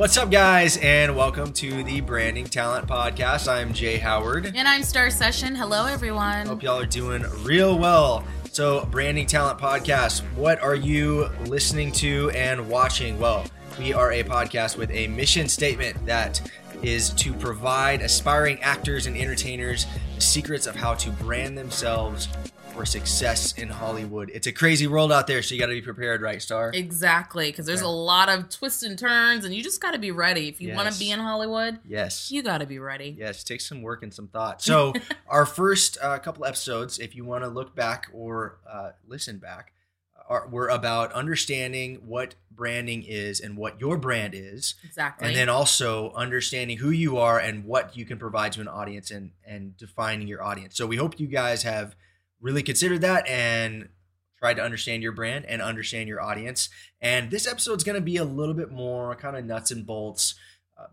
What's up, guys, and welcome to the Branding Talent Podcast. I'm Jay Howard. And I'm Star Session. Hello, everyone. Hope y'all are doing real well. So, Branding Talent Podcast, what are you listening to and watching? Well, we are a podcast with a mission statement that is to provide aspiring actors and entertainers the secrets of how to brand themselves for success in Hollywood. It's a crazy world out there, so you got to be prepared, right, Star? Exactly, because there's Okay. a lot of twists and turns, and you just got to be ready. If you want to be in Hollywood, Yes. you got to be ready. Yes, take some work and some thought. So, our first uh, couple episodes, if you want to look back or uh, listen back, are, were about understanding what branding is and what your brand is, Exactly. and then also understanding who you are and what you can provide to an audience and and defining your audience. So, we hope you guys have really considered that and tried to understand your brand and understand your audience. And this episode's going to be a little bit more kind of nuts and bolts, uh,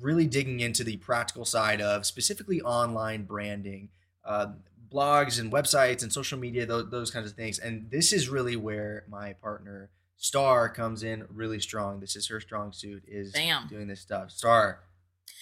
really digging into the practical side of specifically online branding, uh, blogs and websites and social media, those, those kinds of things. And this is really where my partner Star comes in really strong. This is her strong suit is Damn. doing this stuff. Star,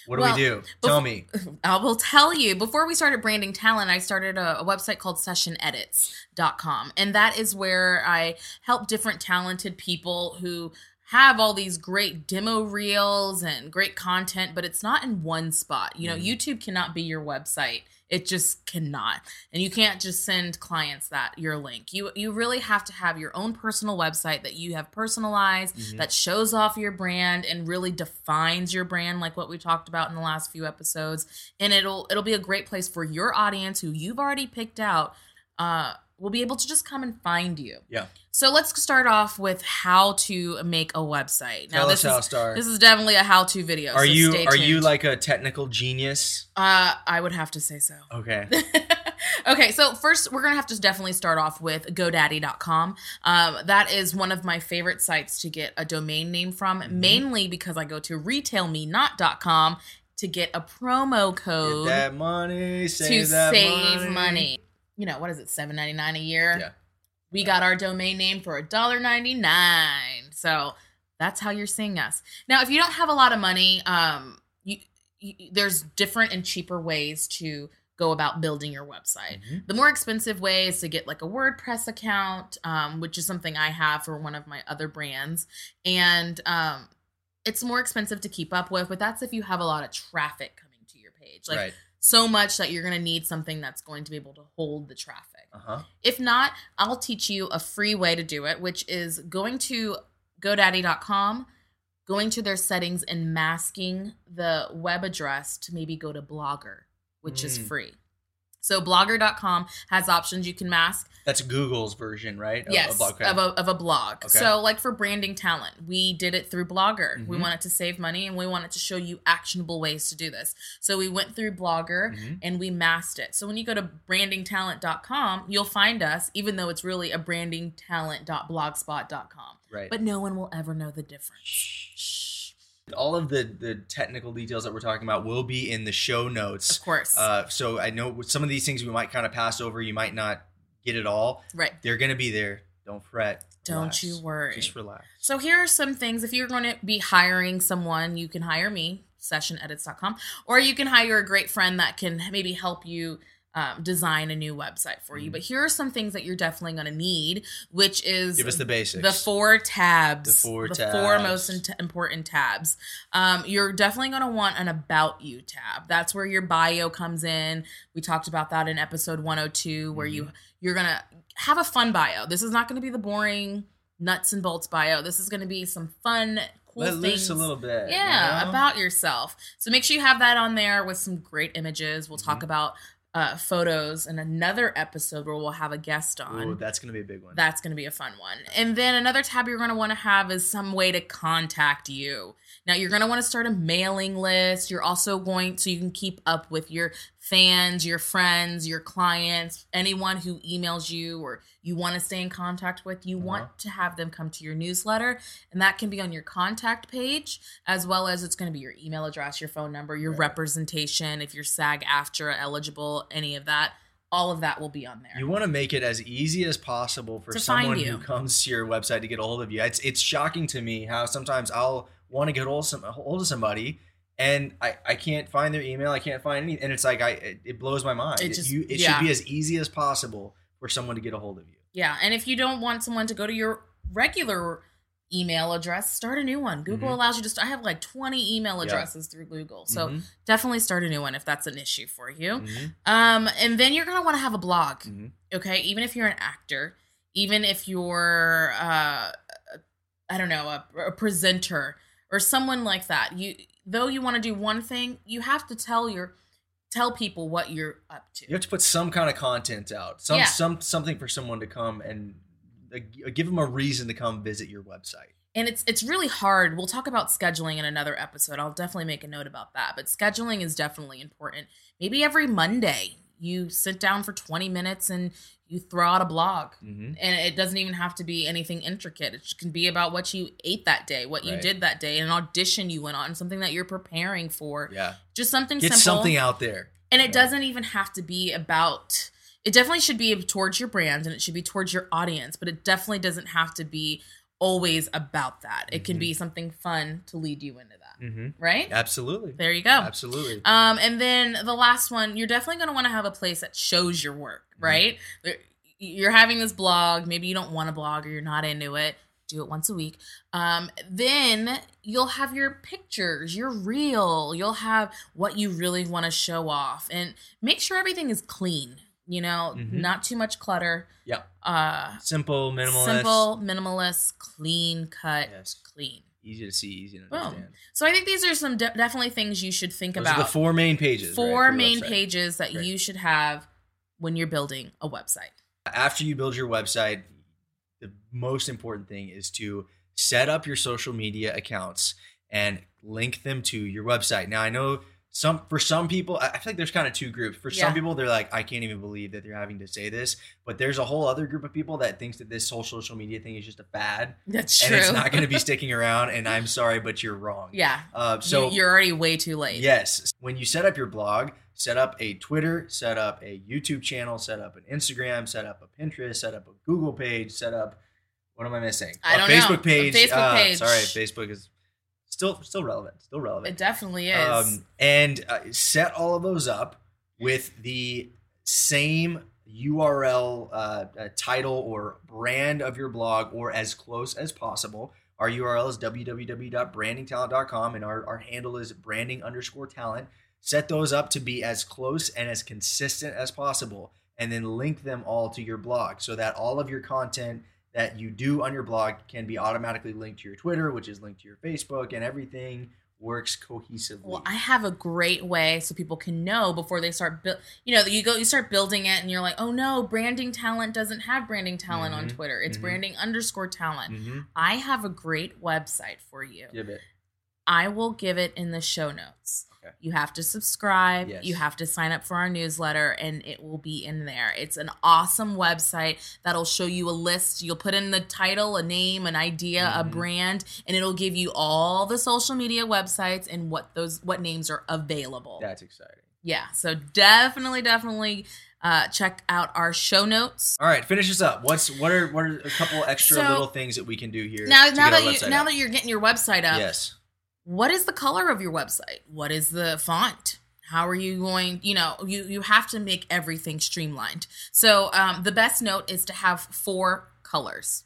what do Well, we do? Tell me. I will tell you. Before we started branding talent, I started a, a website called sessionedits.com. And that is where I help different talented people who have all these great demo reels and great content, but it's not in one spot. You know, Mhm. YouTube cannot be your website. It just cannot. And you can't just send clients that your link. You you really have to have your own personal website that you have personalized Mhm. that shows off your brand and really defines your brand like what we talked about in the last few episodes and it'll it'll be a great place for your audience who you've already picked out uh will be able to just come and find you Yeah. so let's start off with how to make a website now Tell this is this is definitely a how-to video are so you are you like a technical genius? uh i would have to say so Okay. okay, so first we're gonna have to definitely start off with GoDaddy.com. Um, that is one of my favorite sites to get a domain name from, Mhm. mainly because I go to RetailMeNot.com to get a promo Get code that money, to save that save money. money. You know what is it, seven ninety nine a year? Yeah. We got our domain name for a dollar ninety nine. So that's how you're seeing us. Now, if you don't have a lot of money, um, you, you there's different and cheaper ways to go about building your website. Mhm. The more expensive way is to get like a WordPress account, um, which is something I have for one of my other brands, and um, it's more expensive to keep up with. But that's if you have a lot of traffic coming to your page, like right. So much that you're going to need something that's going to be able to hold the traffic. Uh huh. If not, I'll teach you a free way to do it, which is going to GoDaddy.com, going to their settings and masking the web address to maybe go to Blogger, which is Mm. free. So blogger.com has options you can mask. That's Google's version, right? Of- yes, of of, a, of a blog. Okay. So like for branding talent, we did it through Blogger. We Mhm. wanted to save money and we wanted to show you actionable ways to do this. So we went through Blogger Mhm. and we masked it. So when you go to brandingtalent.com, you'll find us, even though it's really a brandingtalent.blogspot.com. Right. But no one will ever know the difference. Shh. All of the the technical details that we're talking about will be in the show notes. Of course. Uh, so I know some of these things we might kind of pass over. You might not get it all. right. They're gonna be there. Don't fret. Don't Relax. you worry. Just relax. So here are some things. If you're going to be hiring someone, you can hire me, sessionedits.com, or you can hire a great friend that can maybe help you um, design a new website for you. Mhm. But here are some things that you're definitely going to need, which is Give us the basics. the four tabs, The four four tabs. most int- important tabs. Um, you're definitely going to want an about you tab. That's where your bio comes in. We talked about that in episode 102, where you Mm-hmm. you're going to have a fun bio. This is not going to be the boring nuts and bolts bio. This is going to be some fun, cool Let things. loose a little bit. Yeah, you know? about yourself. So make sure you have that on there with some great images. We'll talk Mhm. about uh, photos in another episode where we'll have a guest on. Ooh, that's gonna be a big one. That's going to be a fun one. And then another tab you're going to want to have is some way to contact you. Now, you're going to want to start a mailing list. You're also going so you can keep up with your fans, your friends, your clients, anyone who emails you or you want to stay in contact with. You Uh-huh. want to have them come to your newsletter, and that can be on your contact page as well as it's going to be your email address, your phone number, your Right. representation, if you're SAG AFTRA eligible, any of that. All of that will be on there. You want to make it as easy as possible for To someone who comes to your website to get a hold of you. It's it's shocking to me how sometimes I'll want to get hold of, some, hold of somebody and I, I can't find their email. I can't find any, and it's like I it, it blows my mind. It just- you, it yeah. should be as easy as possible for someone to get a hold of you. Yeah, and if you don't want someone to go to your regular email address, start a new one. Google Mhm. allows you to. St- I have like twenty email Yeah. addresses through Google, so Mhm, definitely start a new one if that's an issue for you. mhm, Um, and then you're gonna want to have a blog. mhm. Okay, even if you're an actor, even if you're, uh, I don't know, a, a presenter or someone like that. You though you want to do one thing, you have to tell your tell people what you're up to. You have to put some kind of content out, some Yeah. some something for someone to come and uh, give them a reason to come visit your website. and it's it's really hard. We'll talk about scheduling in another episode. I'll definitely make a note about that. But scheduling is definitely important. Maybe every Monday you sit down for 20 minutes and you throw out a blog. Mm-hmm. And it doesn't even have to be anything intricate. It can be about what you ate that day, what you did that day, an audition you went on, something that you're preparing for. Yeah, Just something get simple. something out there. And it Right. doesn't even have to be about it definitely should be towards your brand and it should be towards your audience, but it definitely doesn't have to be always about that. It can Mhm. be something fun to lead you into. Mm-hmm. Right? Absolutely, There you go. absolutely. Um, and then the last one, you're definitely going to want to have a place that shows your work, Mm-hmm. right? You're having this blog. Maybe you don't want to blog or you're not into it. Do it once a week. Um, then you'll have your pictures, your reel. You'll have what you really want to show off, and make sure everything is clean. You know, Mhm. not too much clutter. Yeah. Uh, Simple, minimalist, simple, minimalist, clean cut, Yes. clean. Easy to see, easy to Boom. understand. So I think these are some de- definitely things you should think Those about are the four main pages. four your main pages that you should have when you're building a website. After you build your website, the most important thing is to set up your social media accounts and link them to your website. Now I know some for some people, I feel like there's kind of two groups. For Yeah. some people, they're like, I can't even believe that they're having to say this. But there's a whole other group of people that thinks that this whole social media thing is just a fad That's and true. it's not going to be sticking around. And I'm sorry, but you're wrong. yeah. Uh, So you're already way too late. Yes. When you set up your blog, set up a Twitter, set up a YouTube channel, set up an Instagram, set up a Pinterest, set up a Google page, set up what am I missing? I A don't know. Facebook A. Facebook uh, page. Sorry, Facebook is still still relevant. Still relevant. It definitely is. Um, and uh, set all of those up with the same URL uh, uh, title or brand of your blog or as close as possible. Our URL is www.brandingtalent.com and our, our handle is branding underscore talent. Set those up to be as close and as consistent as possible and then link them all to your blog so that all of your content that you do on your blog can be automatically linked to your Twitter, which is linked to your Facebook, and everything works cohesively. well, I have a great way so people can know before they start build. You know, you go, you start building it, and you're like, oh no, branding talent doesn't have branding talent on Mhm. Twitter. It's Mhm. branding underscore talent. mm-hmm. I have a great website for you. Give it. I will give it in the show notes. Okay. You have to subscribe. Yes. You have to sign up for our newsletter, and it will be in there. It's an awesome website that'll show you a list. You'll put in the title, a name, an idea, a Mhm. brand, and it'll give you all the social media websites and what those what names are available. That's exciting. Yeah, so definitely, definitely uh, check out our show notes. All right, finish this up. What's what are what are a couple extra So- little things that we can do here? Now, now that you now up? that you're getting your website up, yes, what is the color of your website what is the font how are you going you know you you have to make everything streamlined so um, the best note is to have four colors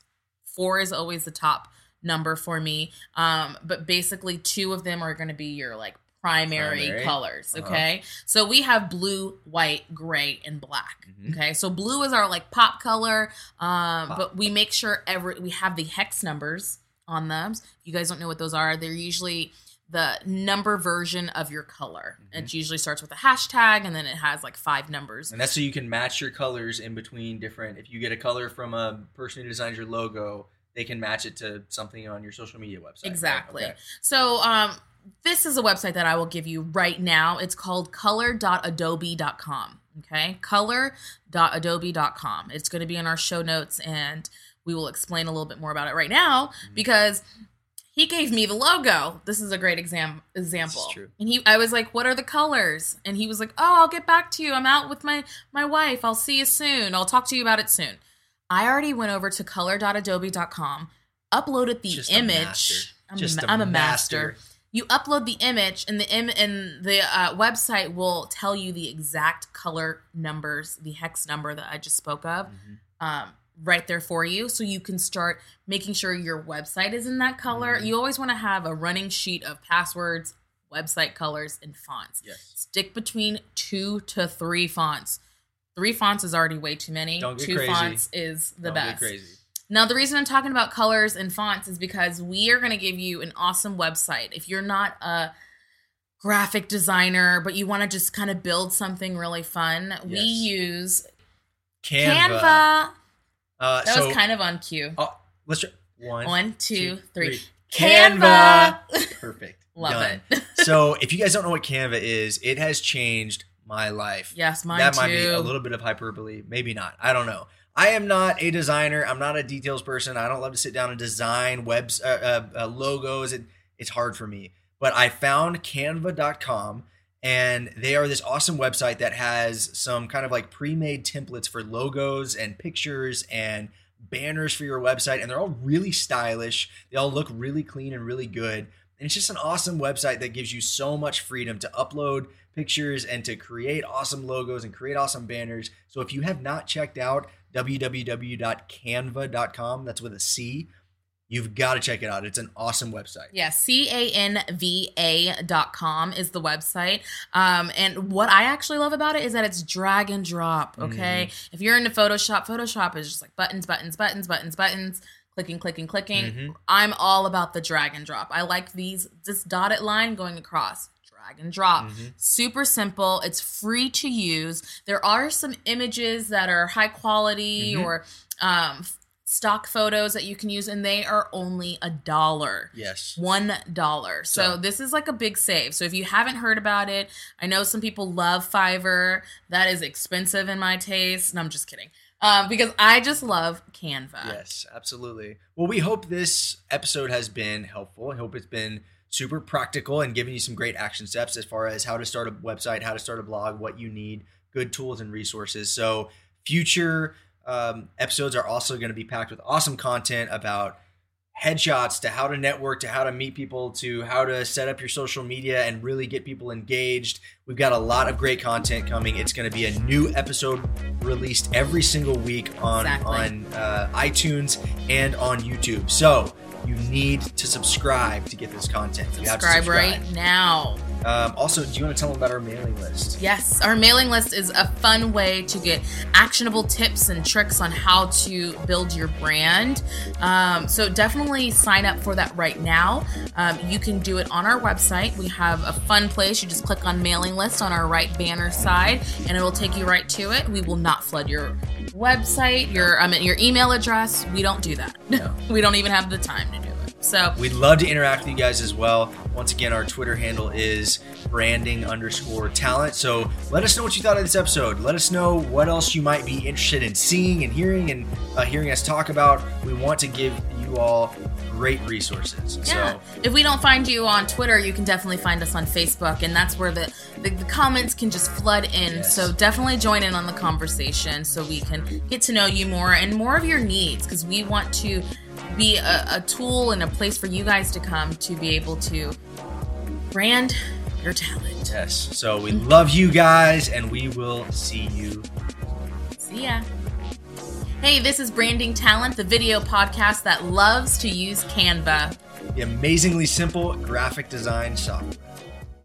four is always the top number for me um, but basically two of them are going to be your like primary, Primary. colors Uh-huh. okay so we have blue white gray and black Mhm. okay so blue is our like pop color um, Pop. but we make sure every we have the hex numbers on them if you guys don't know what those are they're usually the number version of your color Mhm. it usually starts with a hashtag and then it has like five numbers and that's so you can match your colors in between different. If you get a color from a person who designs your logo, they can match it to something on your social media website. right? Exactly. Okay. So um, this is a website that I will give you right now. It's called color.adobe.com. Okay, color.adobe.com. It's going to be in our show notes, and we will explain a little bit more about it right now Mhm. because he gave me the logo. This is a great exam example. true. And he, I was like, "What are the colors?" And he was like, "Oh, I'll get back to you. I'm out with my my wife. I'll see you soon. I'll talk to you about it soon." I already went over to color.adobe.com, uploaded the Just image. I'm, Just a, I'm a master. master. You upload the image, and the Im- and the uh, website will tell you the exact color numbers, the hex number that I just spoke of, Mhm. um, right there for you. So you can start making sure your website is in that color. Mhm. You always want to have a running sheet of passwords, website colors, and fonts. Yes. Stick between two to three fonts. Three fonts is already way too many. Don't get two crazy. fonts is the Don't get best. crazy. Now, the reason I'm talking about colors and fonts is because we are going to give you an awesome website. If you're not a graphic designer, but you want to just kind of build something really fun, we use Canva. Canva. Uh, That so was kind of on cue. oh, let's try. One, One, two, two, three. three. Canva. Perfect. Love Done. it. so if you guys don't know what Canva is, it has changed my life. yes, mine that too. might be a little bit of hyperbole, maybe not. I don't know. I am not a designer. I'm not a details person. I don't love to sit down and design webs, uh, uh, uh, logos. It, it's hard for me. But I found Canva.com, and they are this awesome website that has some kind of like pre-made templates for logos and pictures and banners for your website, and they're all really stylish. They all look really clean and really good. And it's just an awesome website that gives you so much freedom to upload pictures and to create awesome logos and create awesome banners. So if you have not checked out www.canva.com, that's with a C, you've got to check it out. It's an awesome website. Yeah, C A N V A dot com is the website. Um, and what I actually love about it is that it's drag and drop. Okay. Mm-hmm. If you're into Photoshop, Photoshop is just like buttons, buttons, buttons, buttons, buttons, clicking, clicking, clicking. Mhm. I'm all about the drag and drop. I like these, this dotted line going across. Drag and drop. Mhm. Super simple. It's free to use. There are some images that are high quality Mhm. or um, stock photos that you can use, and they are only a dollar Yes. one dollar. So So- this is like a big save. So if you haven't heard about it, I know some people love Fiverr. That is expensive in my taste. No, I'm just kidding. Um, because I just love Canva. Yes, absolutely. Well, we hope this episode has been helpful. I hope it's been super practical and giving you some great action steps as far as how to start a website, how to start a blog, what you need, good tools and resources. So, future um, episodes are also going to be packed with awesome content about headshots to how to network to how to meet people to how to set up your social media and really get people engaged. We've got a lot of great content coming. It's going to be a new episode released every single week on Exactly. on uh, itunes and on youtube. So you need to subscribe to get this content. To Subscribe right now. Um, also do you want to tell them about our mailing list Yes, our mailing list is a fun way to get actionable tips and tricks on how to build your brand. Um, so definitely sign up for that right now. Um, you can do it on our website. We have a fun place. You just click on mailing list on our right banner side, and it will take you right to it. We will not flood your website, your I mean your email address. We don't do that. No. we don't even have the time to do. So We'd love to interact with you guys as well. Once again, our Twitter handle is branding underscore talent. So let us know what you thought of this episode. Let us know what else you might be interested in seeing and hearing and uh, hearing us talk about. We want to give you all great resources. Yeah. So If we don't find you on Twitter, you can definitely find us on Facebook, and that's where the, the, the comments can just flood in. Yes. So definitely join in on the conversation so we can get to know you more and more of your needs because we want to be a, a tool and a place for you guys to come to be able to brand your talent. yes. So we love you guys and we will see you. See ya. Hey, this is Branding Talent, the video podcast that loves to use Canva. The amazingly simple graphic design software.